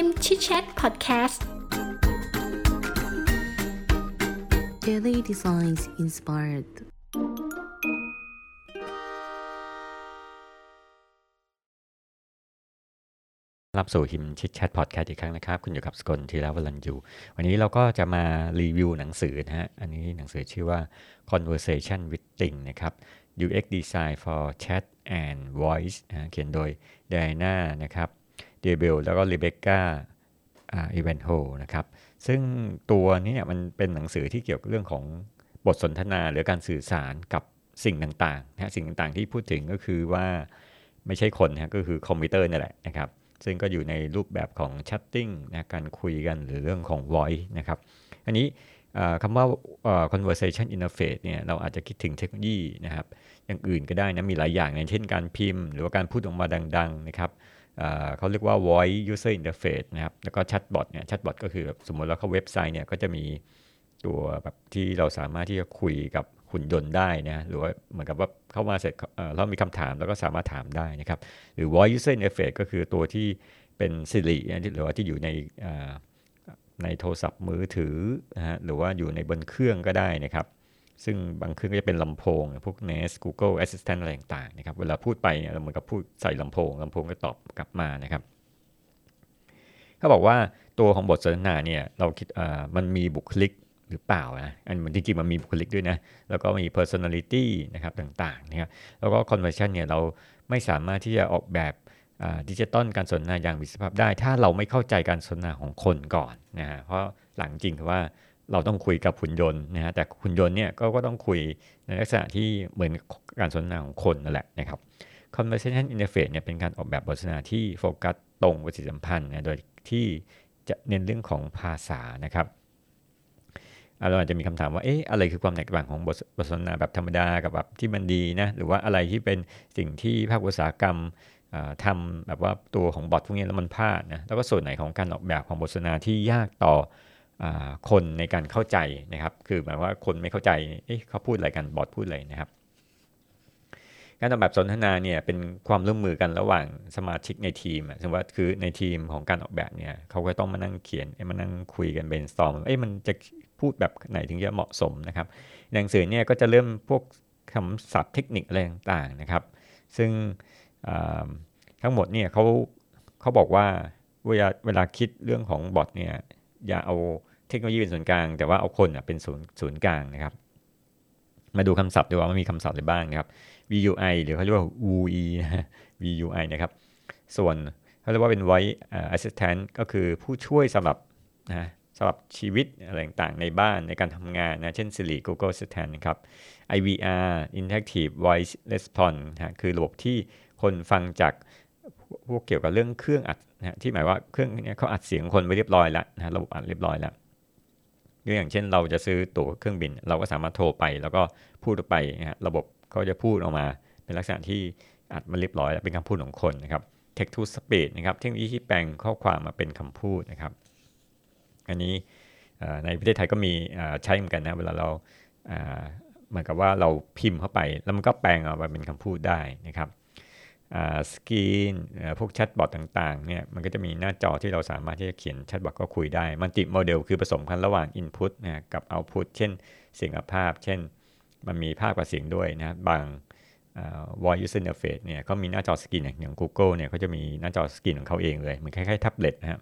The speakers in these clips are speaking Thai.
ฮิมชิดแชทพอดแคสต์ Daily Designs Inspired รับสู่ฮิมชิดแชทพอดแคสต์อีกครั้งนะครับ คุณอยู่กับสกลทีละวลันยูวันนี้เราก็จะมารีวิวหนังสือนะฮะ อันนี้หนังสือชื่อว่า Conversation with Ting นะครับ UX Design for Chat and Voice นะเขียนโดย Diana นะครับ Deibel แล้วก็ Rebecca Evanhoe นะครับ ซึ่งตัวนี้เนี่ยมันเป็นหนังสือที่เกี่ยวกับเรื่องของบทสนทนาหรือการสื่อสารกับสิ่งต่างๆนะสิ่งต่างๆที่พูดถึงก็คือว่าไม่ใช่คนนะก็คือคอมพิวเตอร์นี่แหละนะครับ ซึ่งก็อยู่ในรูปแบบของ chatting นะการคุยกันหรือเรื่องของ voice นะครับ อันนี้คำว่า conversation interface เนี่ยเราอาจจะคิดถึงเทคโนโลยีนะครับ อย่างอื่นก็ได้นะมีหลายอย่างอย่างเช่นการพิมพ์ หรือว่าการพูดออกมาดัง ๆ นะครับ เขาเรียกว่า voice user interface นะครับ แล้วก็ chatbot เนี่ย chatbot ก็คือแบบสมมติเราเข้าเว็บไซต์เนี่ยก็จะมีตัวแบบที่เราสามารถที่จะคุยกับหุ่นยนต์ได้นะ หรือว่าเหมือนกับว่าเข้ามาเสร็จเรามีคำถามแล้วก็สามารถถามได้นะครับ หรือ voice user interface ก็คือตัวที่เป็น Siri หรือว่าที่อยู่ในในโทรศัพท์มือถือนะฮะหรือว่าอยู่ในบนเครื่องก็ได้นะครับ ซึ่งบางเครื่องก็จะเป็นลำโพง พวก Nest Google Assistant อะไรต่างๆนะครับ เวลาพูดไปเนี่ยเราเหมือนกับพูดใส่ลำโพงลำโพงก็ตอบกลับมานะครับเขาบอกว่าตัวของบทสนทนาเนี่ยเราคิดมันมีบุคลิกหรือเปล่านะอันมันจริงๆมันมีบุคลิกด้วยนะ แล้วก็มี personality นะครับต่างๆนะครับแล้วก็ conversation เนี่ยเราไม่สามารถที่จะออกแบบดิจิตอลการสนทนาอย่างมีสภาพได้ ถ้าเราไม่เข้าใจการสนทนาของคนก่อนนะฮะเพราะหลังจริงคือว่า เราต้องคุยกับหุ่นยนต์นะฮะแต่หุ่นยนต์เนี่ยก็ก็ต้องคุยในลักษณะที่เหมือนการสนทนาของคนนั่นแหละนะครับ conversation interface เนี่ยเป็นการออกแบบบทสนทนาที่โฟกัสตรงปฏิสัมพันธ์นะโดยที่จะเน้นเรื่องของภาษานะครับเราอาจจะมีคำถามว่า เอ๊ะ อะไรคือความแตกต่างของบทบทสนทนาแบบธรรมดากับแบบที่มันดีนะ หรือว่าอะไรที่เป็นสิ่งที่ภาคอุตสาหกรรมทำแบบว่าตัวของบอทพวกนี้แล้วมันพลาดนะ แล้วก็ส่วนไหนของการออกแบบของบทสนทนาที่ยากต่อ คนในการเข้าใจนะครับ คือหมายว่าคนไม่เข้าใจเอ๊ะเขาพูดอะไรกันบอทพูดอะไรนะครับ การออกแบบสนทนาเนี่ยเป็นความร่วมมือกันระหว่างสมาชิกในทีมสมมติว่าคือในทีมของการออกแบบเนี่ยเขาก็ต้องมานั่งเขียนมานั่งคุยกันเบนสตอมเอ้ยมันจะพูดแบบไหนถึงจะเหมาะสมนะครับหนังสือเนี่ยก็จะเริ่มพวกคำศัพท์เทคนิคอะไรต่างๆนะครับ ซึ่งทั้งหมดเนี่ยเขาเขาบอกว่าเวลาเวลาคิดเรื่องของบอทเนี่ยอย่าเอา เทคโนโลยีเป็นศูนย์กลาง แต่ว่าเอาคนเป็นศูนย์ศูนย์กลางนะครับ มาดูคำศัพท์ดูว่ามันมีคำศัพท์อะไรบ้างนะครับ VUI หรือเขาเรียกว่า UI VUI นะครับ ส่วนเขาเรียกว่าเป็น Voice Assistant ก็คือผู้ช่วยสำหรับนะสำหรับชีวิตอะไรต่างๆในบ้านในการทำงานนะ เช่น Siri Google Assistant นะครับ IVR Interactive Voice Response นะคือระบบที่คนฟังจากพวกเกี่ยวกับเรื่องเครื่องอัดนะที่หมายว่าเครื่องนี้เขาอัดเสียงคนไว้เรียบร้อยแล้วนะระบบอัดเรียบร้อยแล้ว ยกอย่างเช่นเราจะซื้อตั๋วเครื่องบิน เราก็สามารถโทรไป แล้วก็พูดไปนะระบบเขาจะพูดออกมา เป็นลักษณะที่อัดมาเรียบร้อยแล้วเป็นคำพูดของคนนะครับ text to speech นะครับเทคโนโลยีที่แปลงข้อความมาเป็นคำพูดนะครับ อันนี้ในประเทศไทยก็มีใช้เหมือนกันนะเวลาเราเหมือนกับว่าเราพิมพ์เข้าไป แล้วมันก็แปลงออกมาเป็นคำพูดได้นะครับ สกรีนพวก chatbot ต่างๆเนี่ยมันก็จะมีหน้าจอที่เราสามารถที่จะเขียน chatbot ก็คุยได้ multimodal คือผสมกันระหว่าง Input นะกับ Output เช่นเสียงกับภาพ เช่น มันมีภาพกับเสียงด้วยนะบาง voice user interface เนี่ยเขามีหน้าจอสกรีนอย่าง Google เนี่ยเขาจะมีหน้าจอสกรีนของเขาเองเลยเหมือนคล้ายๆแท็บเล็ตนะครับ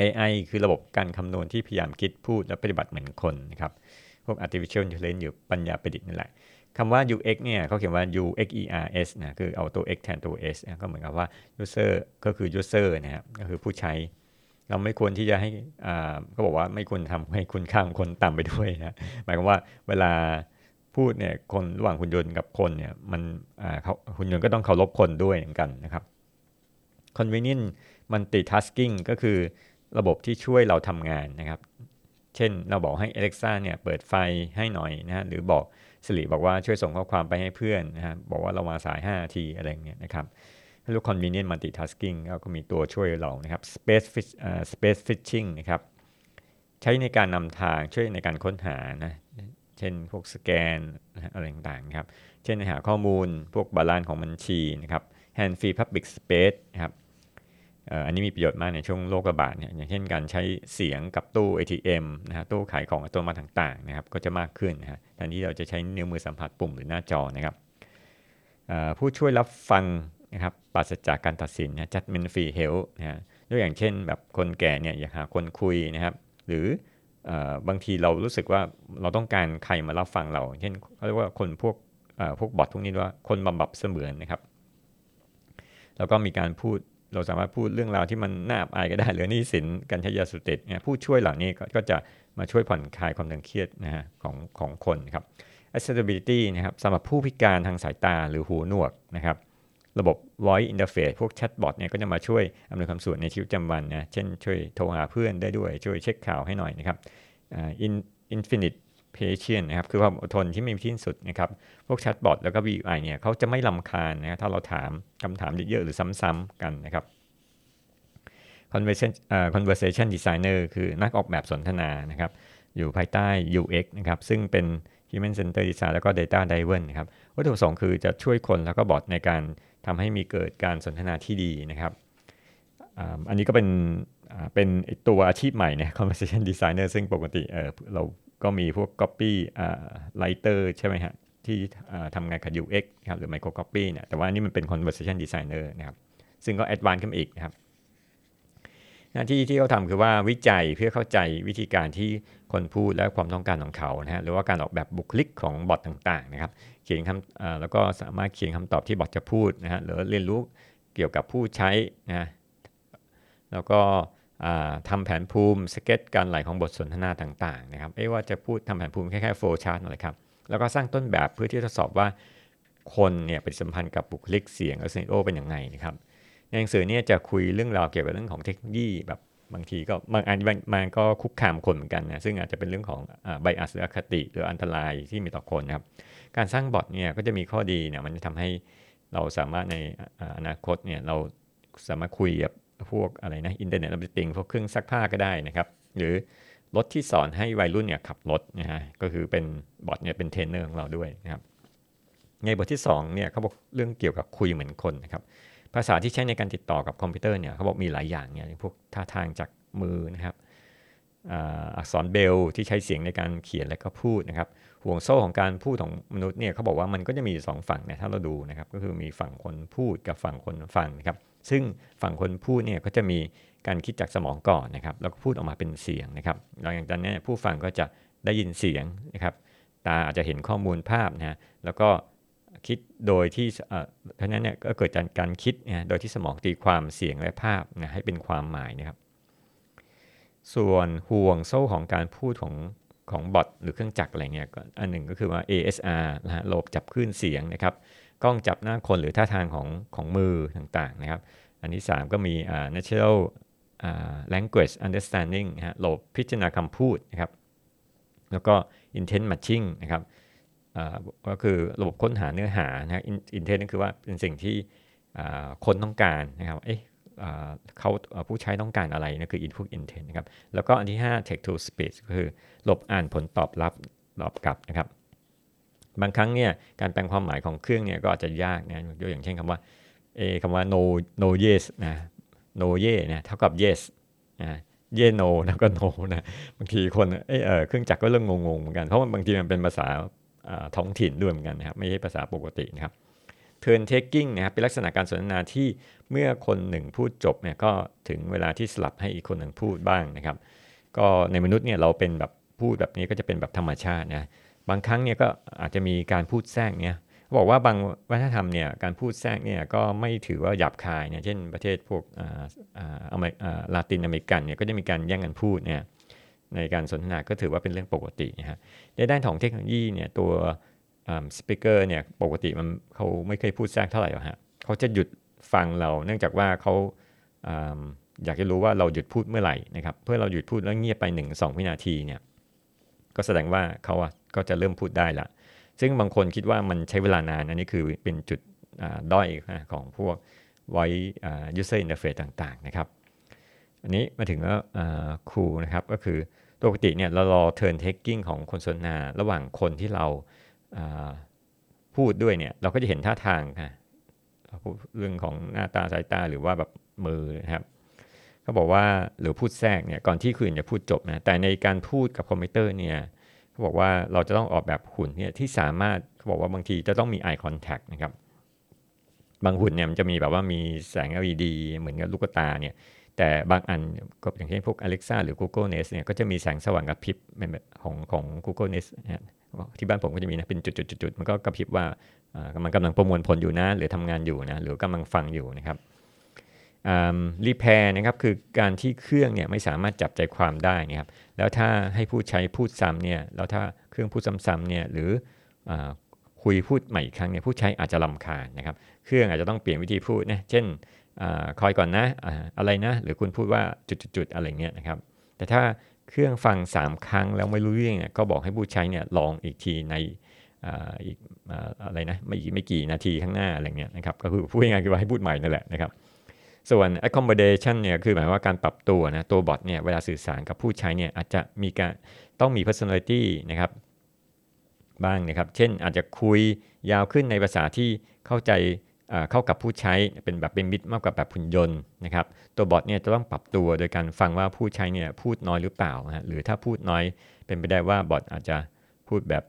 AI คือระบบการคำนวณที่พยายามคิดพูดและปฏิบัติเหมือนคนนะครับพวก artificial intelligence อยู่ปัญญาประดิษฐ์นั่นแหละ คำว่า UX เนี่ยเขาเขียนว่า UXERS นะคือเอาตัว X แทนตัว S ก็เหมือนกับว่า user ก็คือ user นะครับก็คือผู้ใช้ เราไม่ควรที่จะให้อ่าก็บอกว่าไม่ควรทำให้คุณค่างคนต่ำไปด้วยนะหมายความว่าเวลาพูดเนี่ยคนระหว่างหุ่นยนต์กับคนเนี่ยมันอ่าเขาหุ่นยนต์ก็ต้องเคารพคนด้วยเหมือนกันนะครับ convenient multitasking ก็คือระบบที่ช่วยเราทำงานนะครับ เช่นเราบอกให้ Alexa เนี่ยเปิดไฟให้หน่อยนะฮะหรือบอก สิริบอกว่าช่วยส่งข้อความไปให้เพื่อนนะฮะบอกว่าเรามาสาย5นาทีอะไรเงี้ยนะครับให้ลูก convenient multitasking ก็มีตัวช่วยเรานะครับ space fish uh, space fishing นะครับใช้ในการนำทางช่วยในการค้นหานะเช่นพวกสแกนอะไรต่างๆครับ เช่นหาข้อมูลพวก balance ของบัญชีนะครับ hand free public space นะครับ อันนี้มีประโยชน์มากในช่วงโรคระบาดเนี่ยอย่างเช่นการใช้เสียงกับตู้ ATM นะฮะตู้ขายของอัตโนมัติต่างๆนะครับก็จะมากขึ้นนะฮะแทนที่เราจะใช้นิ้วมือสัมผัสปุ่มหรือหน้าจอนะครับผู้ช่วยรับฟังนะครับปราศจากการตัดสินนะ judgment free health นะฮะด้วยอย่างเช่นแบบคนแก่เนี่ยอยากหาคนคุยนะครับ หรือบางทีเรารู้สึกว่าเราต้องการใครมารับฟังเรา เช่นเขาเรียกว่าคนพวกพวกบอทพวกนี้ว่าคนบำบัดเสมือนนะครับ แล้วก็มีการพูด เราสามารถพูดเรื่องราวที่มันน่าอับอายก็ได้หรือนี่สินการใช้ยาสุติเนี่ยผู้ช่วยเหล่านี้ก็จะมาช่วยผ่อนคลายความตึงเครียดนะฮะของของคนครับ accessibility นะครับสำหรับผู้พิการทางสายตาหรือหูหนวกนะครับ ระบบ voice interface พวกแชทบอทเนี่ยก็จะมาช่วยอำนวยความสะดวกในชีวิตประจำวันนะเช่นช่วยโทรหาเพื่อนได้ด้วยช่วยเช็คข่าวให้หน่อยนะครับ infinite patient นะครับคือความอดทนที่ไม่มีที่สุดนะครับพวกแชทบอทแล้วก็ VUI เนี่ยเขาจะไม่ลำคาญนะถ้าเราถามคำถามเยอะๆหรือซ้ำๆกันนะครับ conversation conversation designer คือนักออกแบบสนทนานะครับ อยู่ภายใต้ UX นะครับ ซึ่งเป็น human center design แล้วก็ data driven นะครับวัตถุประสงค์คือจะช่วยคนแล้วก็บอทในการทำให้มีเกิดการสนทนาที่ดีนะครับอันนี้ก็เป็นเป็นตัวอาชีพใหม่นะ conversation designer ซึ่งปกติเเรา ก็มีพวก copy writer ใช่ไหมฮะ ที่ทำงานกับ UX ครับหรือ micro copy เนี่ยแต่ว่านี่มันเป็น conversation designer นะครับ ซึ่งก็ advanced ขึ้นอีกนะครับ หน้าที่ที่เขาทำคือว่าวิจัยเพื่อเข้าใจวิธีการที่คนพูดและความต้องการของเขานะฮะหรือว่าการออกแบบบุคลิกของบอทต่างๆนะครับ เขียนคำแล้วก็สามารถเขียนคำตอบที่ bot จะพูดนะฮะหรือเรียนรู้เกี่ยวกับผู้ใช้นะแล้วก็ ทำแผนภูมิสเก็ตการไหลของบทสนทนาต่างๆนะครับไม่ว่าจะพูดทำแผนภูมิแค่แค่ flowchart อะไรครับ แล้วก็สร้างต้นแบบเพื่อที่จะสอบว่าคนเนี่ยปฏิสัมพันธ์กับบุคลิกเสียงและเซนโอเป็นยังไงนะครับ ในหนังสือเนี่ยจะคุยเรื่องราวเกี่ยวกับเรื่องของเทคโนโลยีแบบบางทีก็บางอันมันก็คุกคามคนเหมือนกันนะซึ่งอาจจะเป็นเรื่องของbias หรืออคติหรืออันตรายที่มีต่อคนนะครับ การสร้าง bot เนี่ยก็จะมีข้อดีเนี่ยมันจะทำให้เราสามารถในอนาคตเนี่ยเราสามารถคุยกับ พวกอะไรนะอินเทอร์เน็ตอ f ติงพวกเครื่องซักผ้าก็ได้นะครับ หรือรถที่สอนให้วัยรุ่นเนี่ยขับรถนะฮะก็คือเป็น bot เนี่ยเป็นเทรนเนอร์ของเราด้วยนะครับในบทที่2เนี่ยเขาบอกเรื่องเกี่ยวกับคุยเหมือนคนนะครับภาษาที่ใช้ในการติดต่อกับคอมพิวเตอร์เนี่ยเขาบอกมีหลายอย่างเนี่ยพวกท่าทางจากมือนะครับอักษรเบลที่ใช้เสียงในการเขียนและก็พูดนะครับห่วงโซ่ของการพูดของมนุษย์เนี่ยเขาบอกว่ามันก็จะมีสองฝั่งนะถ้าเราดูนะครับก็คือมีฝั่งคนพูดกับฝั่งคนฟังนะครับ ซึ่งฝั่งคนพูดเนี่ยก็จะมีการคิดจากสมองก่อนนะครับแล้วก็พูดออกมาเป็นเสียงนะครับหลังจากนั้นผู้ฟังก็จะได้ยินเสียงนะครับ ตาอาจจะเห็นข้อมูลภาพนะแล้วก็คิดโดยที่เพราะนั้นเนี่ยก็เกิดจากการคิดนะโดยที่สมองตีความเสียงและภาพนะให้เป็นความหมายนะครับ ส่วนห่วงโซ่ของการพูดของของบอทหรือเครื่องจักรอะไรเนี่ยอันหนึ่งก็คือว่า ASR นะฮะระบบจับคลื่นเสียงนะครับ กล้องจับหน้าคนหรือท่าทางของของมือต่างๆนะครับ อันที่ 3 ก็มี natural language understanding นะฮะระบบพิจารณาคำพูดนะครับ แล้วก็ intent matching นะครับก็คือระบบค้นหาเนื้อหานะ intent นั่นคือว่าเป็นสิ่งที่คนต้องการนะครับเอ๊ะเขาผู้ใช้ต้องการอะไรนะคือ input intent นะครับแล้วก็อันที่ 5 text to speech ก็คือระบบอ่านผลตอบรับตอบกลับนะครับ บางครั้งเนี่ยการแปลงความหมายของเครื่องเนี่ยก็อาจจะยากนะยกอย่างเช่นคำว่าเอคำว่า no no yes นะ no y e นะเท่ากับ yes นะ y e no แล้วก็ no นะบางทีคนเออเครื่องจักรก็เริ่มงงๆเหมือนกันเพราะมันบางทีมันเป็นภาษาท้องถิ่นด้วยเหมือนกันนะครับไม่ใช่ภาษาปกตินะครับ turn taking นะครับเป็นลักษณะการสนทนาที่เมื่อคนหนึ่งพูดจบเนี่ยก็ถึงเวลาที่สลับให้อีกคนหนึ่งพูดบ้างนะครับ ก็ในมนุษย์เนี่ยเราเป็นแบบพูดแบบนี้ก็จะเป็นแบบธรรมชาตินะ บางครั้งเนี่ยก็อาจจะมีการพูดแทรกเนี่ยบอกว่าบางวัฒนธรรมเนี่ยการพูดแทรกเนี่ยก็ไม่ถือว่าหยาบคายเนี่ยเช่นประเทศพวกลาตินอเมริกันเนี่ยก็จะมีการแย่งกันพูดเนี่ยในการสนทนาก็ถือว่าเป็นเรื่องปกตินะฮะในด้านของเทคโนโลยีเนี่ยตัวสปิเกอร์เนี่ยปกติมันเขาไม่เคยพูดแทรกเท่าไหร่หรอกฮะเขาจะหยุดฟังเราเนื่องจากว่าเขาอยากจะรู้ว่าเราหยุดพูดเมื่อไหร่นะครับเพื่อเราหยุดพูดแล้วเงียบไป 1 2 วินาทีเนี่ยก็แสดงว่าเขา ก็จะเริ่มพูดได้ละ ซึ่งบางคนคิดว่ามันใช้เวลานาน อันนี้คือเป็นจุดด้อยของพวกไว้ user interface ต่างๆนะครับ อันนี้มาถึงแล้วครูนะครับก็คือปกติเนี่ยเรารอ turn taking ของคนสนทนาระหว่างคนที่เราพูดด้วยเนี่ยเราก็จะเห็นท่าทางค่ะเรื่องของหน้าตาสายตาหรือว่าแบบมือนะครับเขาบอกว่าหรือพูดแทรกเนี่ยก่อนที่คุณจะพูดจบนะแต่ในการพูดกับคอมพิวเตอร์เนี่ย เขาบอกว่าเราจะต้องออกแบบหุ่นเนี่ยที่สามารถเขาบอกว่าบางทีจะต้องมี eye contact นะครับ บางหุ่นเนี่ยมันจะมีแบบว่ามีแสง LED เหมือนกับลูกตาเนี่ย แต่บางอันก็อย่างเช่นพวก Alexa หรือ Google Nest เนี่ยก็จะมีแสงสว่างกระพริบของของ Google Nest นะที่บ้านผมก็จะมีนะเป็นจุดๆๆมันก็กระพริบว่ามันกำลังประมวลผลอยู่นะ หรือทำงานอยู่นะหรือกำลังฟังอยู่นะครับรีแพร์นะครับคือการที่เครื่องเนี่ยไม่สามารถจับใจความได้นะครับ แล้วถ้าให้ผู้ใช้พูดซ้ำเนี่ยแล้วถ้าเครื่องพูดซ้ำๆเนี่ยหรืออคุยพูดใหม่อีกครั้งเนี่ยผู้ใช้อาจจะลำคาญนะครับ เครื่องอาจจะต้องเปลี่ยนวิธีพูดนะเช่นอคอยก่อนนะออะไรนะ หรือคุณพูดว่าจุดๆอะไรเงี้ยนะครับ แต่ถ้าเครื่องฟัง 3 ครั้งแล้วไม่รู้เรื่องเนี่ยก็บอกให้ผู้ใช้เนี่ยลองอีกทีในอีกอะไรนะไม่ไม่กี่นาทีข้างหน้าอะไรเงี้ยนะครับก็คือพูดง่ายๆคือว่าให้พูดใหม่นั่นแหละนะครับ ส่วน accommodation เนี่ยคือหมายว่าการปรับตัวนะตัวบอทเนี่ยเวลาสื่อสารกับผู้ใช้เนี่ยอาจจะมีการต้องมี personality นะครับบ้างนะครับ เช่นอาจจะคุยยาวขึ้นในภาษาที่เข้าใจเข้ากับผู้ใช้เป็นแบบเป็นมิตรมากกว่าแบบหุ่นยนต์นะครับ ตัวบอทเนี่ยจะต้องปรับตัวโดยการฟังว่าผู้ใช้เนี่ยพูดน้อยหรือเปล่านะหรือถ้าพูดน้อยเป็นไปได้ว่าบอทอาจจะพูดแบบ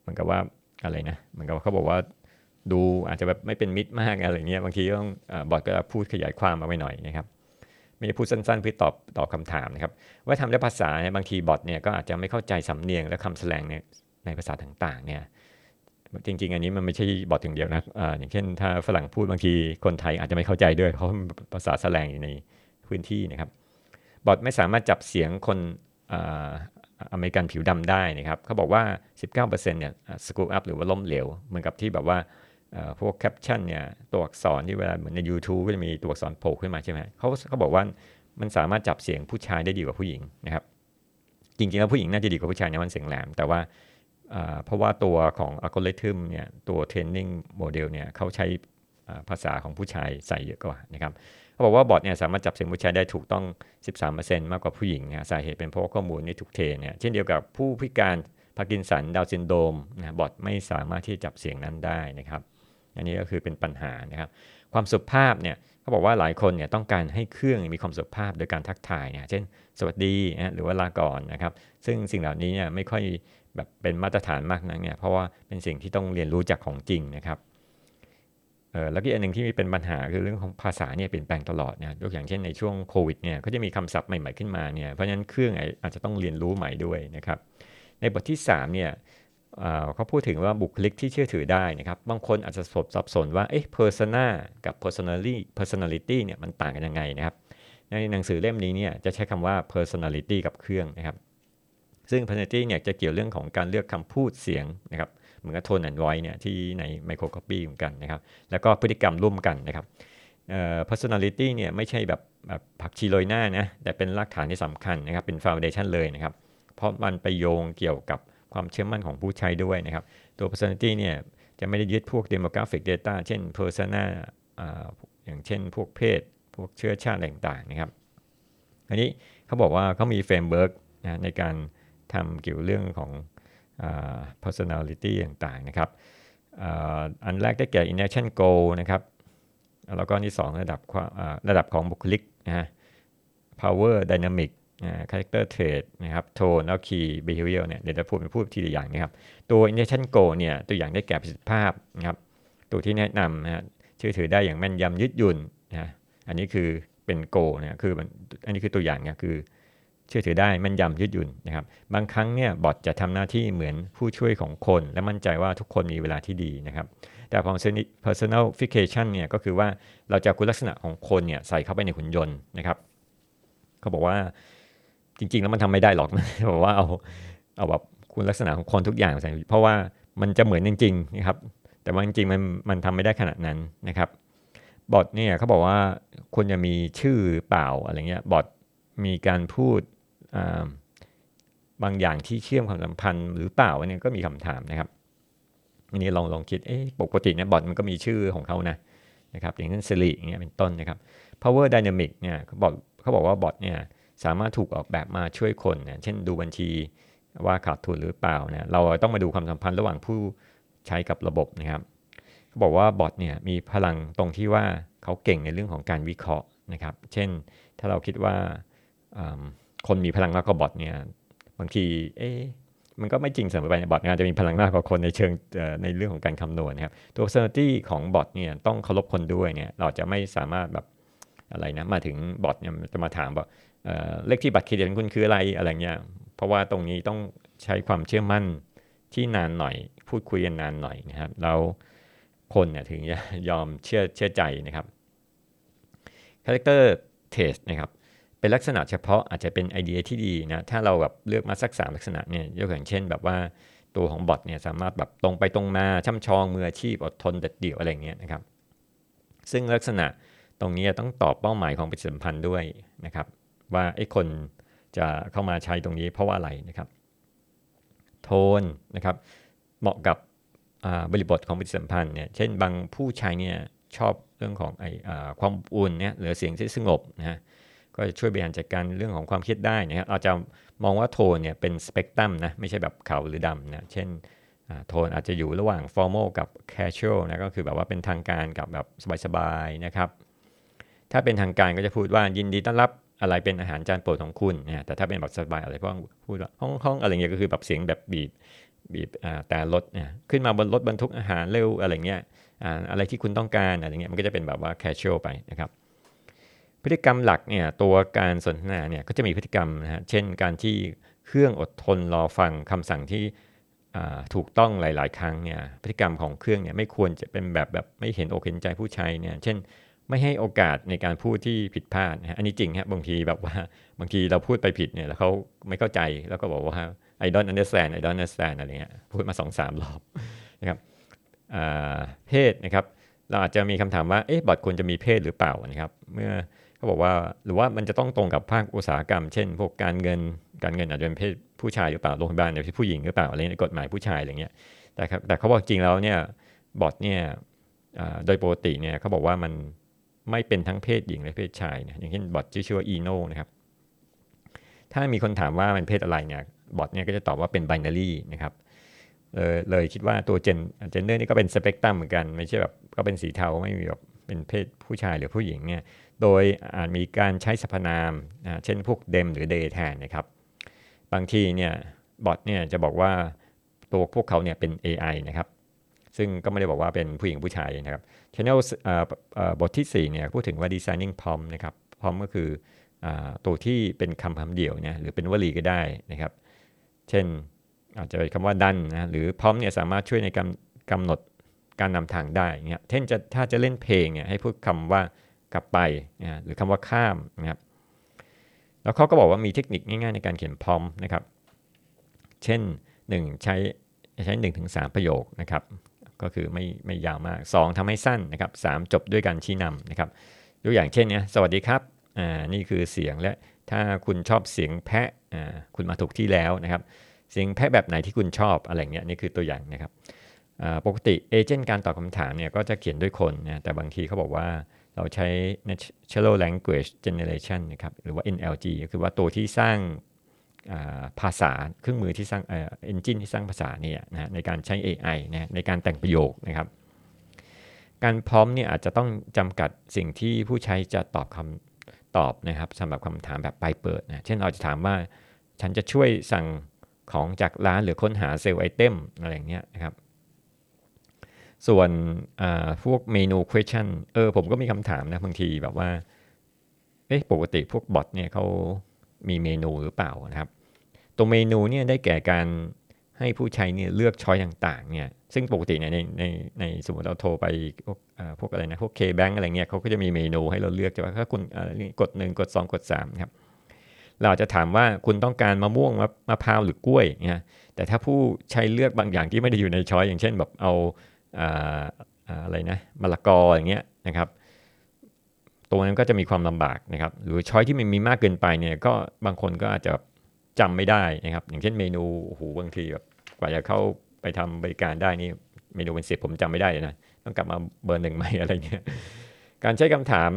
เหมือนกับว่าอะไรนะเหมือนกับเขาบอกว่า ดูอาจจะแบบไม่เป็นมิตรมากอะไรเงี้ยบางทีต้องบอทก็พูดขยายความมาไปหน่อยนะครับไม่ได้พูดสั้นๆเพื่อตอบตอบคำถามนะครับว่าทำด้วยภาษาเนี่ยบางทีบอทเนี่ยก็อาจจะไม่เข้าใจสำเนียงและคำแสดงในในภาษาต่างๆเนี่ยจริง ๆ อันนี้มันไม่ใช่บอทอย่างเดียวนะออย่างเช่น ถ้าฝรั่งพูดบางทีคนไทยอาจจะไม่เข้าใจด้วยเพราะภาษาแสดงอยู่ในพื้นที่นะครับบอทไม่สามารถจับเสียงคนอเมริกันผิวดำได้นะครับเขาบอกว่า 19%เนี่ยสกูอัพหรือว่าล้มเหลวเหมือนกับที่แบบว่า พวกแคปชั่นเนี่ยตัวอักษรที่เวลาเหมือนใน YouTube ก็จะมีตัวอักษรโผล่ขึ้นมาใช่ไหมเขาเขาบอกว่ามันสามารถจับเสียงผู้ชายได้ดีกว่าผู้หญิงนะครับ จริงๆแล้วผู้หญิงน่าจะดีกว่าผู้ชายในมันเสียงแหลม แต่ว่าเพราะว่าตัวของอัลกอริทึมเนี่ยตัว training model เนี่ยเขาใช้ภาษาของผู้ชายใส่เยอะกว่านะครับเขาบอกว่า bot เนี่ยสามารถจับเสียงผู้ชายได้ถูกต้อง 13%มากกว่าผู้หญิงนะสาเหตุเป็นเพราะข้อมูลที่ถูกเทรนเนี่ยเช่นเดียวกับผู้พิการพาร์กินสันดาวน์ซินโดรมนะ bot ไม่สามารถที่จะจับเสียงนั้นได้นะครับ อันนี้ก็คือเป็นปัญหานะครับ ความสุภาพเนี่ยเขาบอกว่าหลายคนเนี่ยต้องการให้เครื่องมีความสุภาพโดยการทักทายเนี่ยเช่นสวัสดีนะหรือว่าลาก่อนนะครับ ซึ่งสิ่งเหล่านี้เนี่ยไม่ค่อยแบบเป็นมาตรฐานมากนักเนี่ยเพราะว่าเป็นสิ่งที่ต้องเรียนรู้จากของจริงนะครับเออแล้วก็อันหนึ่งที่มีเป็นปัญหาคือเรื่องของภาษาเนี่ยเปลี่ยนแปลงตลอดนะยกอย่างเช่นในช่วงโควิดเนี่ยก็จะมีคำศัพท์ใหม่ๆขึ้นมาเนี่ยเพราะฉะนั้นเครื่องอาจจะต้องเรียนรู้ใหม่ด้วยนะครับ ในบทที่3เนี่ย เขาพูดถึงว่าบุคลิกที่เชื่อถือได้นะครับ บางคนอาจจะสบสับสนว่าเอ๊ะ persona กับ personality personality เนี่ยมันต่างกันยังไงนะครับ ในหนังสือเล่มนี้เนี่ยจะใช้คำว่า personality กับเครื่องนะครับ ซึ่ง personality เนี่ยจะเกี่ยวเรื่องของการเลือกคำพูดเสียงนะครับ เหมือนกับ tone and voice เนี่ยที่ใน microcopy เหมือนกันนะครับ แล้วก็พฤติกรรมร่วมกันนะครับ personality เนี่ยไม่ใช่แบบแบบผักชีโรยหน้านะ แต่เป็นรากฐานที่สำคัญนะครับ เป็น foundation เลยนะครับ เพราะมันไปโยงเกี่ยวกับ ความเชื่อมั่นของผู้ใช้ด้วยนะครับ ตัว personality เนี่ยจะไม่ได้ยึดพวก demographic data เช่น persona ออย่างเช่นพวกเพศ พวกเชื้อชาติต่างๆนะครับ อันนี้เขาบอกว่าเขามี framework นะในการทำเกี่ยวเรื่องของ personality ต่างๆนะครับอันแรกได้แก่ inaction goal นะครับ แล้วก็ที่2ระดับระดับของบุคลิกนะฮะ power dynamic character trait นะครับ tone แล้ว key behavior เนี่ยเดี๋ยวจะพูดเป็นพูดทีละอย่างนะครับ ตัว intention goal เนี่ยตัวอย่างได้แก่ประสิทธิภาพนะครับตัวที่แนะนำนะฮะเชื่อถือได้อย่างแม่นยำยืดหยุ่นนะอันนี้คือเป็น goal นะคืออันนี้คือตัวอย่างเนี่ยคือเชื่อถือได้แม่นยำยืดหยุ่นนะครับบางครั้งเนี่ยบอทจะทำหน้าที่เหมือนผู้ช่วยของคน และมั่นใจว่าทุกคนมีเวลาที่ดีนะครับ แต่ของ personalification เนี่ยก็คือว่าเราจะคุณลักษณะของคนเนี่ยใส่เข้าไปในหุ่นยนต์นะครับเขาบอกว่า จริง ๆ แล้วมันทำไม่ได้หรอกนะบอกว่าเอาเอาแบบคุณลักษณะของคนทุกอย่างใส่เพราะว่ามันจะเหมือนจริงๆนะครับ แต่ว่าจริงๆมันมันทำไม่ได้ขนาดนั้นนะครับ บอทเนี่ยเขาบอกว่าควรจะมีชื่อเปล่าอะไรเงี้ยบอทมีการพูดบางอย่างที่เชื่อมความสัมพันธ์หรือเปล่าเนี่ยก็มีคำถามนะครับอันนี้ลองลองคิดเอ๊ะปกติเนี่ยบอทมันก็มีชื่อของเขานะนะครับอย่างเช่นสิริอย่างเงี้ยเป็นต้นนะครับ power dynamic เนี่ยเขาบอกเขาบอกว่าบอทเนี่ย สามารถถูกออกแบบมาช่วยคนเนี่ยเช่นดูบัญชีว่าขาดทุนหรือเปล่าเนี่ยเราต้องมาดูความสัมพันธ์ระหว่างผู้ใช้กับระบบนะครับเขาบอกว่าบอทเนี่ยมีพลังตรงที่ว่าเขาเก่งในเรื่องของการวิเคราะห์นะครับ เช่น ถ้าเราคิดว่าคนมีพลังมากกว่าบอทเนี่ยบางทีเอ๊มันก็ไม่จริงเสมอไปบอทอาจจะมีพลังมากกว่าคนในเชิงในเรื่องของการคำนวณนะครับตัว personality ของบอทเนี่ยต้องเคารพคนด้วยเนี่ยเราจะไม่สามารถแบบอะไรนะมาถึงบอทเนี่ยจะมาถามว่า เลขที่บัตรเครดิตของคุณคืออะไรอะไรเงี้ยเพราะว่าตรงนี้ต้องใช้ความเชื่อมั่นที่นานหน่อย พูดคุยกันนานหน่อยนะครับแล้วคนเนี่ยถึงจะยอมเชื่อเชื่อใจนะครับ character test นะครับเป็นลักษณะเฉพาะอาจจะเป็นไอเดียที่ดีนะถ้าเราแบบเลือกมาสักสามลักษณะเนี่ยยกอย่างเช่น แบบว่าตัวของบอทเนี่ยสามารถแบบตรงไปตรงมาช่ำชองมืออาชีพอดทนเด็ดเดี่ยวอะไรเงี้ยนะครับ ซึ่งลักษณะตรงนี้ต้องตอบเป้าหมายของปฏิสัมพันธ์ด้วยนะครับ ว่าไอ้คนจะเข้ามาใช้ตรงนี้เพราะว่าอะไรนะครับ โทนนะครับเหมาะกับบริบทของปฏิสัมพันธ์เนี่ยเช่นบางผู้ใช้เนี่ยชอบเรื่องของไอความอุ่นเนี่ยหรือเสียงที่สงบนะฮะก็จะช่วยบริหารจัดการเรื่องของความเครียดได้นะครับเราจะมองว่าโทนเนี่ยเป็นสเปกตรัมนะไม่ใช่แบบขาวหรือดำนะเช่นโทนอาจจะอยู่ระหว่าง formal กับ casual นะก็คือแบบว่าเป็นทางการกับแบบสบายๆนะครับ ถ้าเป็นทางการก็จะพูดว่ายินดีต้อนรับ อะไรเป็นอาหารจานโปรดของคุณนะแต่ถ้าเป็นแบบสบายอะไรก็พูดว่าห้องห้องอะไรเงี้ยก็คือแบบเสียงแบบบีบบีบแต่รถเนี่ยขึ้นมาบนรถบรรทุกอาหารเร็วอะไรเงี้ยอะไรที่คุณต้องการอะไรเงี้ยมันก็จะเป็นแบบว่า casual ไปนะครับพฤติกรรมหลักเนี่ยตัวการสนทนาเนี่ยก็จะมีพฤติกรรมนะฮะเช่นการที่เครื่องอดทนรอฟังคำสั่งที่ถูกต้องหลาย ๆ ครั้งเนี่ยพฤติกรรมของเครื่องเนี่ยไม่ควรจะเป็นแบบแบบไม่เห็นอกเห็นใจผู้ใช้เนี่ยเช่น ไม่ให้โอกาสในการพูดที่ผิดพลาดนะอันนี้จริงฮะบางทีแบบว่าบางทีเราพูดไปผิดเนี่ยแล้วเขาไม่เข้าใจแล้วก็บอกว่า I don't understand I don't understand อะไรเงี้ยพูดมาสองสามรอบนะครับเพศนะครับเราอาจจะมีคำถามว่าเอ๊ะบอทควรจะมีเพศหรือเปล่านะครับ เมื่อเขาบอกว่าหรือว่ามันจะต้องตรงกับภาคอุตสาหกรรม เช่น พวกการเงินการเงินอาจจะเป็นเพศผู้ชายหรือเปล่าโรงพยาบาลเป็นผู้หญิงหรือเปล่าอะไรในกฎหมายผู้ชายอะไรเงี้ยแต่แต่เขาบอกจริงแล้วเนี่ยบอทเนี่ยโดยปกติเนี่ยเขาบอกว่ามัน ไม่เป็นทั้งเพศหญิงและเพศชายนะอย่างเช่นบอทชื่อว่าอีโนนะครับ ถ้ามีคนถามว่ามันเพศอะไรเนี่ยบอทเนี่ยก็จะตอบว่าเป็น binary นะครับเลยเลยคิดว่าตัว gen gender นี่ก็เป็นสเปกตรัมเหมือนกันไม่ใช่แบบก็เป็นสีเทาไม่มีแบบเป็นเพศผู้ชายหรือผู้หญิงเนี่ยโดยอาจมีการใช้สรรพนามนะเช่นพวก them หรือ they แทนนะครับบางทีเนี่ยบอทเนี่ยจะบอกว่าตัวพวกเขาเนี่ยเป็น AI นะครับ ซึ่งก็ไม่ได้บอกว่าเป็นผู้หญิงผู้ชายนะครับ Channel บทที่4เนี่ยพูดถึงว่า designing prompt นะครับ prompt ก็คืออตัวที่เป็นคำคำเดียวเนี่ยหรือเป็นวลีก็ได้นะครับ เช่นอาจจะเป็นคำว่าดันนะหรือพร้อมเนี่ยสามารถช่วยในการกำหนดการนำทางได้เงี้ยเช่นจะถ้าจะเล่นเพลงเนี่ยให้พูดคำว่ากลับไปนะหรือคำว่าข้ามนะครับแล้วเขาก็บอกว่ามีเทคนิคง่ายๆในการเขียนพร้อมนะครับ เช่น 1 ใช้ใช้1ถึง3ประโยคนะครับ ก็คือไม่ไม่ยาวมาก 2ทำให้สั้นนะครับ3จบด้วยการชี้นำนะครับตัวอย่างเช่นเนี้ยสวัสดีครับอ่านี่คือเสียงและถ้าคุณชอบเสียงแพะอ่าคุณมาถูกที่แล้วนะครับ เสียงแพะแบบไหนที่คุณชอบอะไรเงี้ยนี่คือตัวอย่างนะครับปกติเอเจนต์การตอบคำถามเนี่ยก็จะเขียนด้วยคนนะแต่บางทีเขาบอกว่าเราใช้ Natural Language Generation นะครับหรือว่า NLG ก็คือว่าตัวที่สร้าง ภาษาเครื่องมือที่สร้างเอนจินที่สร้างภาษาเนี่ยนะในการใช้ AI นะในการแต่งประโยคนะครับ การพร้อมเนี่ยอาจจะต้องจำกัดสิ่งที่ผู้ใช้จะตอบคำตอบนะครับสำหรับคำถามแบบปลายเปิดนะเช่นเราจะถามว่าฉันจะช่วยสั่งของจากร้านหรือค้นหาเซลล์ไอเทมอะไรอย่างเงี้ยนะครับส่วนพวกเมนู question เออผมก็มีคำถามนะบางทีแบบว่าเอ๊ะปกติพวกบอทเนี่ยเขา มีเมนูหรือเปล่านะครับตัวเมนูเนี่ยได้แก่การให้ผู้ใช้เนี่ยเลือกช้อยต่างๆเนี่ยซึ่งปกติเนี่ยในในในสมมติเราโทรไปพวกพวกอะไรนะพวกเคแบงอะไรเงี้ยเขาก็จะมีเมนูให้เราเลือกจะว่าถ้าคุณกด 1 กด 2 กด3ครับเราจะถามว่าคุณต้องการมะม่วงมะพร้าวหรือกล้วยเนี่ยแต่ถ้าผู้ใช้เลือกบางอย่างที่ไม่ได้อยู่ในช้อยอย่างเช่นแบบเอาอะไรนะมะละกออย่างเงี้ยนะครับ ตัวนั้นก็จะมีความลำบากนะครับ หรือช้อยที่มันมีมากเกินไปเนี่ยก็บางคนก็อาจจะจำไม่ได้นะครับ อย่างเช่นเมนูโอ้โหบางทีแบบกว่าจะเข้าไปทำบริการได้นี่เมนูเป็นสิบผมจำไม่ได้เลยนะต้องกลับมาเบอร์หนึ่งใหม่อะไรเงี้ยการใช้คำถาม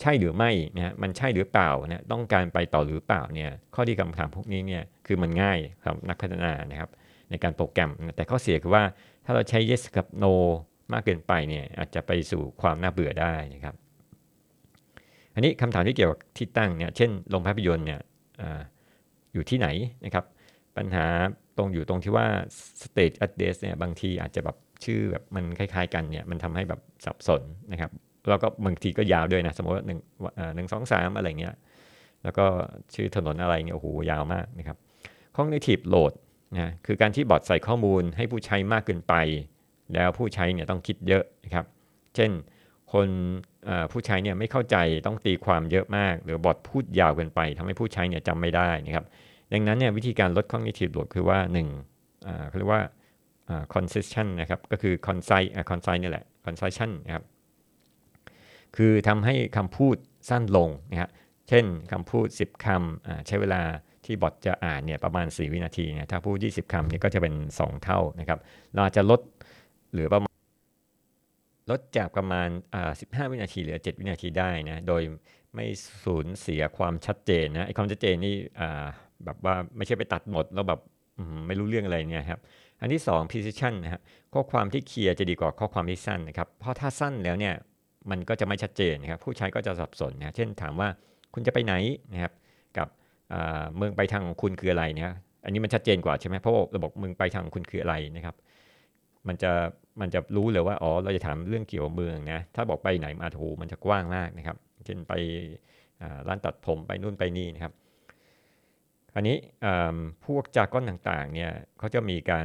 ใช่หรือไม่นะมันใช่หรือเปล่านะต้องการไปต่อหรือเปล่าเนี่ยข้อที่คำถามพวกนี้เนี่ยคือมันง่ายครับนักพัฒนานะครับ ในการโปรแกรม แต่ข้อเสียคือว่าถ้าเราใช้ yes กับ no มากเกินไปเนี่ยอาจจะไปสู่ความน่าเบื่อได้นะครับ อันนี้คำถามที่เกี่ยวกับที่ตั้งเนี่ยเช่นโรงภาพยนตร์เนี่ยออยู่ที่ไหนนะครับ ปัญหาตรงอยู่ตรงที่ว่า stage address เนี่ยบางทีอาจจะแบบชื่อแบบมันคล้ายๆกันเนี่ยมันทำให้แบบสับสนนะครับแล้วก็บางทีก็ยาวด้วยนะสมมติว่าหนึ่งหนึ่งสองสามอะไรเงี้ยแล้วก็ชื่อถนนอะไรเนี่ยโอ้โหยาวมากนะครับ cognitive load นะคือการที่บอทใส่ข้อมูลให้ผู้ใช้มากเกินไป แล้วผู้ใช้เนี่ยต้องคิดเยอะนะครับ เช่น คน ผู้ใช้เนี่ยไม่เข้าใจต้องตีความเยอะมาก หรือบอทพูดยาวเกินไปทำให้ผู้ใช้เนี่ยจำไม่ได้นะครับดังนั้นเนี่ยวิธีการลด cognitive load คือว่า1เขาเรียกว่า concision นะครับก็คือ concise concise นี่แหละ concision นะครับคือทำให้คำพูดสั้นลงนะครับเช่นคำพูด 10คำใช้เวลาที่บอทจะอ่านเนี่ยประมาณ 4 วินาทีเนี่ยถ้าพูด 20คำนี่ก็จะเป็น 2 เท่านะครับเราจะลดหรือประมาณ ลดจากประมาณ 15 วินาทีเหลือ 7 วินาทีได้นะ โดยไม่สูญเสียความชัดเจนนะ ไอ้ความชัดเจนนี่แบบว่าไม่ใช่ไปตัดหมดแล้วแบบไม่รู้เรื่องอะไรเนี่ยครับ อันที่ 2 precision นะครับข้อความที่เคลียร์จะดีกว่าข้อความที่สั้นนะครับ เพราะถ้าสั้นแล้วเนี่ยมันก็จะไม่ชัดเจนนะครับ ผู้ใช้ก็จะสับสนนะ เช่นถามว่าคุณจะไปไหนนะครับ กับเมืองไปทางของคุณคืออะไรนะอันนี้มันชัดเจนกว่าใช่ไหมเพราะว่าระบบเมืองไปทางคุณคืออะไรนะครับ มันจะมันจะรู้เลยว่าอ๋อเราจะถามเรื่องเกี่ยวเมืองนะถ้าบอกไปไหนมาถูมันจะกว้างมากนะครับเช่นไปร้านตัดผมไปนู่นไปนี่นะครับอันนี้พวกจาก้อนต่างๆเนี่ยเขาจะมีการ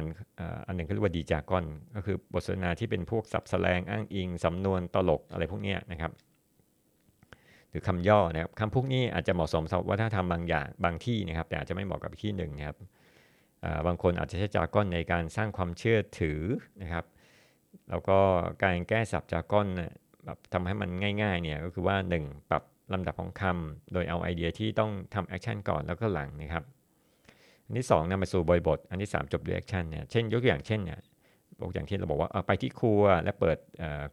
อันหนึ่งเขาเรียกว่าดีจาก้อนก็คือบทสนทนาที่เป็นพวกสับแสลงอ้างอิงสำนวนตลกอะไรพวกนี้นะครับหรือคำย่อนะครับคำพวกนี้อาจจะเหมาะสมสำหรับวัฒนธรรมบางอย่างบางที่นะครับ แต่อาจจะไม่เหมาะกับที่หนึ่งนะครับ บางคนอาจจะใช้ jargon ในการสร้างความเชื่อถือนะครับ แล้วก็การแก้ศัพท์ jargon แบบทำให้มันง่ายๆเนี่ยก็คือว่า 1 ปรับลำดับของคำโดยเอาไอเดียที่ต้องทำ action ก่อนแล้วก็หลังนะครับ อันที่ 2นำมาสู่บริบท อันที่ 3 จบด้วย action เนี่ยเช่นยกตัวอย่างเช่นเนี่ยบอกอย่างที่เราบอกว่าไปที่ครัวและเปิด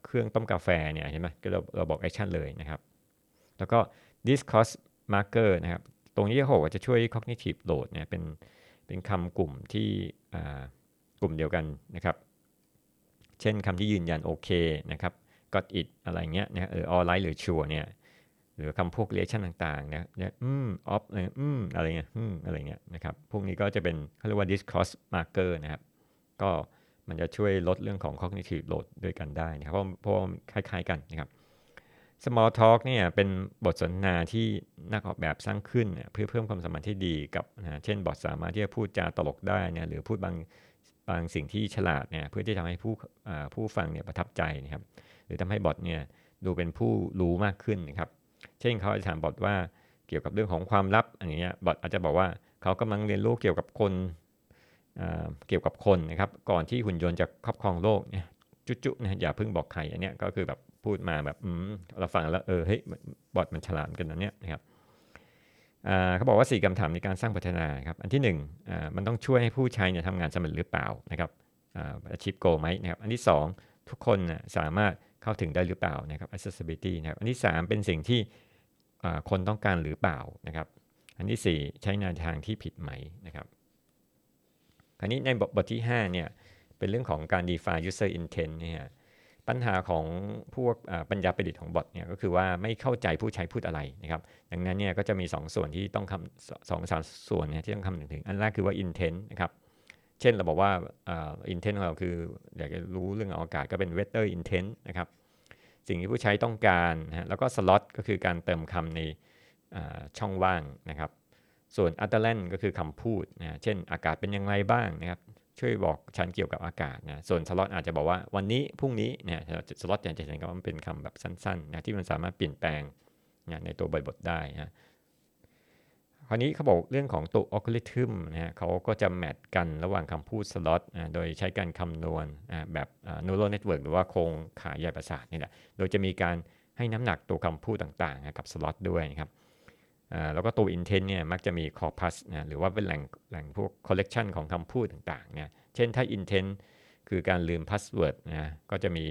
เครื่องต้มกาแฟเนี่ยเห็นไหมก็เราเราบอก action เลยนะครับ แล้วก็ discourse marker นะครับ ตรงนี้เขาบอกว่าจะช่วย cognitive load เนี่ยเป็น เป็นคำกลุ่มที่กลุ่มเดียวกันนะครับ เช่นคำที่ยืนยันโอเคนะครับ got it อะไรเงี้ยนะเออ all right หรือ sure เนี่ยหรือคำพวก reaction ต่างๆนะเนี่ยอืม off อะไรอืมอะไรเงี้ยอืมอะไรเงี้ยนะครับ พวกนี้ก็จะเป็นเขาเรียกว่า discourse marker นะครับ ก็มันจะช่วยลดเรื่องของ cognitive load ด้วยกันได้นะครับเพราะเพราะคล้ายๆกันนะครับ small talk เนี่ยเป็นบทสนทนาที่นักออกแบบสร้างขึ้นเพื่อเพิ่มความสัมพันธ์ที่ดีกับนะเช่นบอทสามารถที่จะพูดจาตลกได้เนี่ยหรือพูดบางบางสิ่งที่ฉลาดเนี่ยเพื่อที่ทำให้ผู้ผู้ฟังเนี่ยประทับใจนะครับหรือทำให้บอทเนี่ยดูเป็นผู้รู้มากขึ้นนะครับ เช่นเขาจะถามบอทว่าเกี่ยวกับเรื่องของความลับอันนี้บอทอาจจะบอกว่าเขากำลังเรียนรู้เกี่ยวกับคนเกี่ยวกับคนนะครับ ก่อนที่หุ่นยนต์จะครอบครองโลกเนี่ยจุ๊ๆนะอย่าเพิ่งบอกใครอันนี้ก็คือแบบ พูดมาแบบเราฟังแล้วเออเฮ้ยบอทมันฉลาดกันนะเนี่ยนะครับเขาบอกว่าสี่คำถามในการสร้างพัฒนาครับอันที่1อ่ามันต้องช่วยให้ผู้ใช้เนี่ยทำงานสำเร็จหรือเปล่านะครับอาชีพโกไหมนะครับอันที่ 2 ทุกคนสามารถเข้าถึงได้หรือเปล่านะครับ accessibility นะครับอันที่ 3 เป็นสิ่งที่คนต้องการหรือเปล่านะครับ อันที่ 4 ใช้แนวทางที่ผิดไหมนะครับอันนี้ในบทที่5เนี่ยเป็นเรื่องของการ define user intent เนี่ย ปัญหาของพวกปัญญาประดิษฐ์ของบอทเนี่ยก็คือว่าไม่เข้าใจผู้ใช้พูดอะไรนะครับ ดังนั้นเนี่ยก็จะมี 2 ส่วนที่ต้องคำสองสามส่วนเนี่ยที่ต้องคำนึงถึง อันแรกคือว่า intent นะครับ เช่นเราบอกว่า intent ของเราคืออยากจะรู้เรื่องอากาศก็เป็น weather intent นะครับ สิ่งที่ผู้ใช้ต้องการนะแล้วก็ slot ก็คือการเติมคำในช่องว่างนะครับ ส่วน utterance ก็คือคำพูดนะเช่นอากาศเป็นอย่างไรบ้างนะครับ ช่วยบอกฉันเกี่ยวกับอากาศนะ ส่วนสล็อตอาจจะบอกว่าวันนี้พรุ่งนี้เนี่ยสล็อตจะเห็นว่ามันเป็นคำแบบสั้นๆนะที่มันสามารถเปลี่ยนแปลงนะในตัวบริบทได้นะคราวนี้เขาบอกเรื่องของตัวอัลกอริทึมนะฮะเขาก็จะแมทกันระหว่างคำพูดสล็อตนะโดยใช้การคำนวณแบบ neural network หรือว่าโครงข่ายใยประสาทนี่แหละ โดยจะมีการให้น้ำหนักตัวคำพูดต่างๆนะกับสล็อตด้วยนะครับ แล้วก็ตัว intent เนี่ยมักจะมี corpus นะหรือว่าเป็นแหล่งแหล่งพวก collection ของคำพูดต่างๆเนี่ยเช่นถ้า intent คือการลืม password นะก็จะมี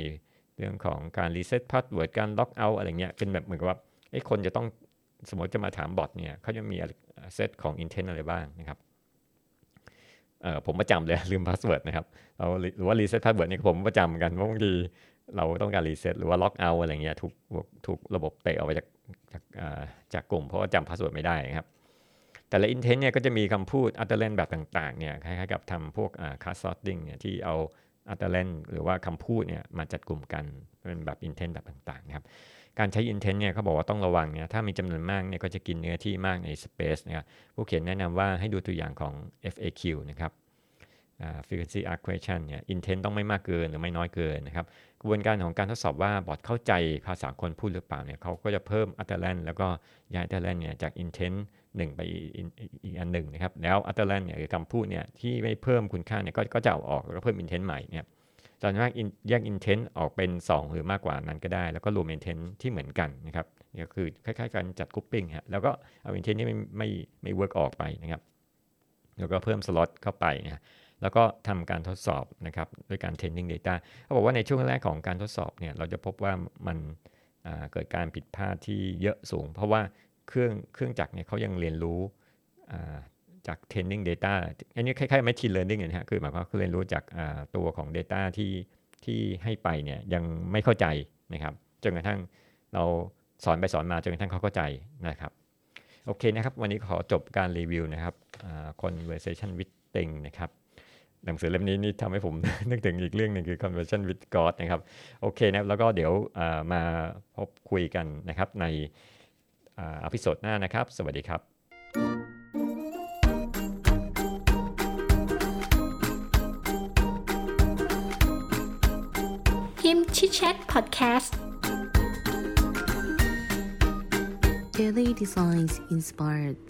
เรื่องของการ reset password การ lock out อะไรเงี้ยเป็นแบบเหมือนกับว่าไอ้คนจะต้องสมมติจะมาถามบอทเนี่ยเขาจะมีเซตของ intent อะไรบ้างนะครับผมประจำเลยลืม password นะครับเราหรือว่า reset password เนี่ยผมประจำกันเพราะบางที เราต้องการ reset หรือว่า log out อะไรเงี้ยถูกถูกระบบเตะออกไปจากจากจากกลุ่มเพราะว่าจำ password ไม่ได้ครับ แต่ละ intent เนี่ยก็จะมีคำพูด utterance แบบต่างๆเนี่ยคล้ายๆกับทำพวก card sorting เนี่ยที่เอา utterance หรือว่าคำพูดเนี่ยมาจัดกลุ่มกันเป็นแบบ intent แบบต่างๆนะครับการใช้ intent เนี่ยเขาบอกว่าต้องระวังเนี่ยถ้ามีจำนวนมากเนี่ยก็จะกินเนื้อที่มากใน space นะครับผู้เขียนแนะนำว่าให้ดูตัวอย่างของ FAQ นะครับ frequency arc question เนี่ย intent ต้องไม่มากเกินหรือไม่น้อยเกินนะครับ กระบวนการของการทดสอบว่าบอทเข้าใจภาษาคนพูดหรือเปล่าเนี่ยเขาก็จะเพิ่ม utterance แล้วก็ย้าย utterance เนี่ยจาก intent หนึ่งไปอีกอันหนึ่งนะครับ แล้ว utterance เนี่ยหรือคำพูดเนี่ยที่ไม่เพิ่มคุณค่าเนี่ยก็จะเอาออกแล้วก็เพิ่ม intent ใหม่เนี่ยตอนแรกแยก intent ออกเป็น 2 หรือมากกว่านั้นก็ได้ แล้วก็รวม intent ที่เหมือนกันนะครับนี่ก็คือคล้ายๆการจัดกรุ๊ปปิ้งฮะแล้วก็เอา intent ที่ไม่ไม่ไม่ work ออกไปนะครับแล้วก็เพิ่มสล็อตเข้าไปนะ แล้วก็ทำการทดสอบนะครับด้วยการ training data เขาบอกว่าในช่วงแรกของการทดสอบเนี่ยเราจะพบว่ามันเกิดการผิดพลาดที่เยอะสูง เพราะว่าเครื่องเครื่องจักรเนี่ยเขายังเรียนรู้จาก training data อันนี้คล้ายๆ machine learning นะฮะคือหมายความว่าเรียนรู้จากตัวของ data ที่ที่ให้ไปเนี่ยยังไม่เข้าใจนะครับจนกระทั่งเราสอนไปสอนมาจนกระทั่งเขาเข้าใจนะครับโอเคนะครับ วันนี้ขอจบการรีวิวนะครับ conversation with Ting นะครับ หนังสือเล่มนี้นี่ทำให้ผม นึกถึงอีกเรื่องหนึ่งคือ conversation with God นะครับ โอเคนะแล้วก็เดี๋ยวมาพบคุยกันนะครับในอพิโซดหน้านะครับ สวัสดีครับฮิมชิ Chat Podcast Daily Designs Inspired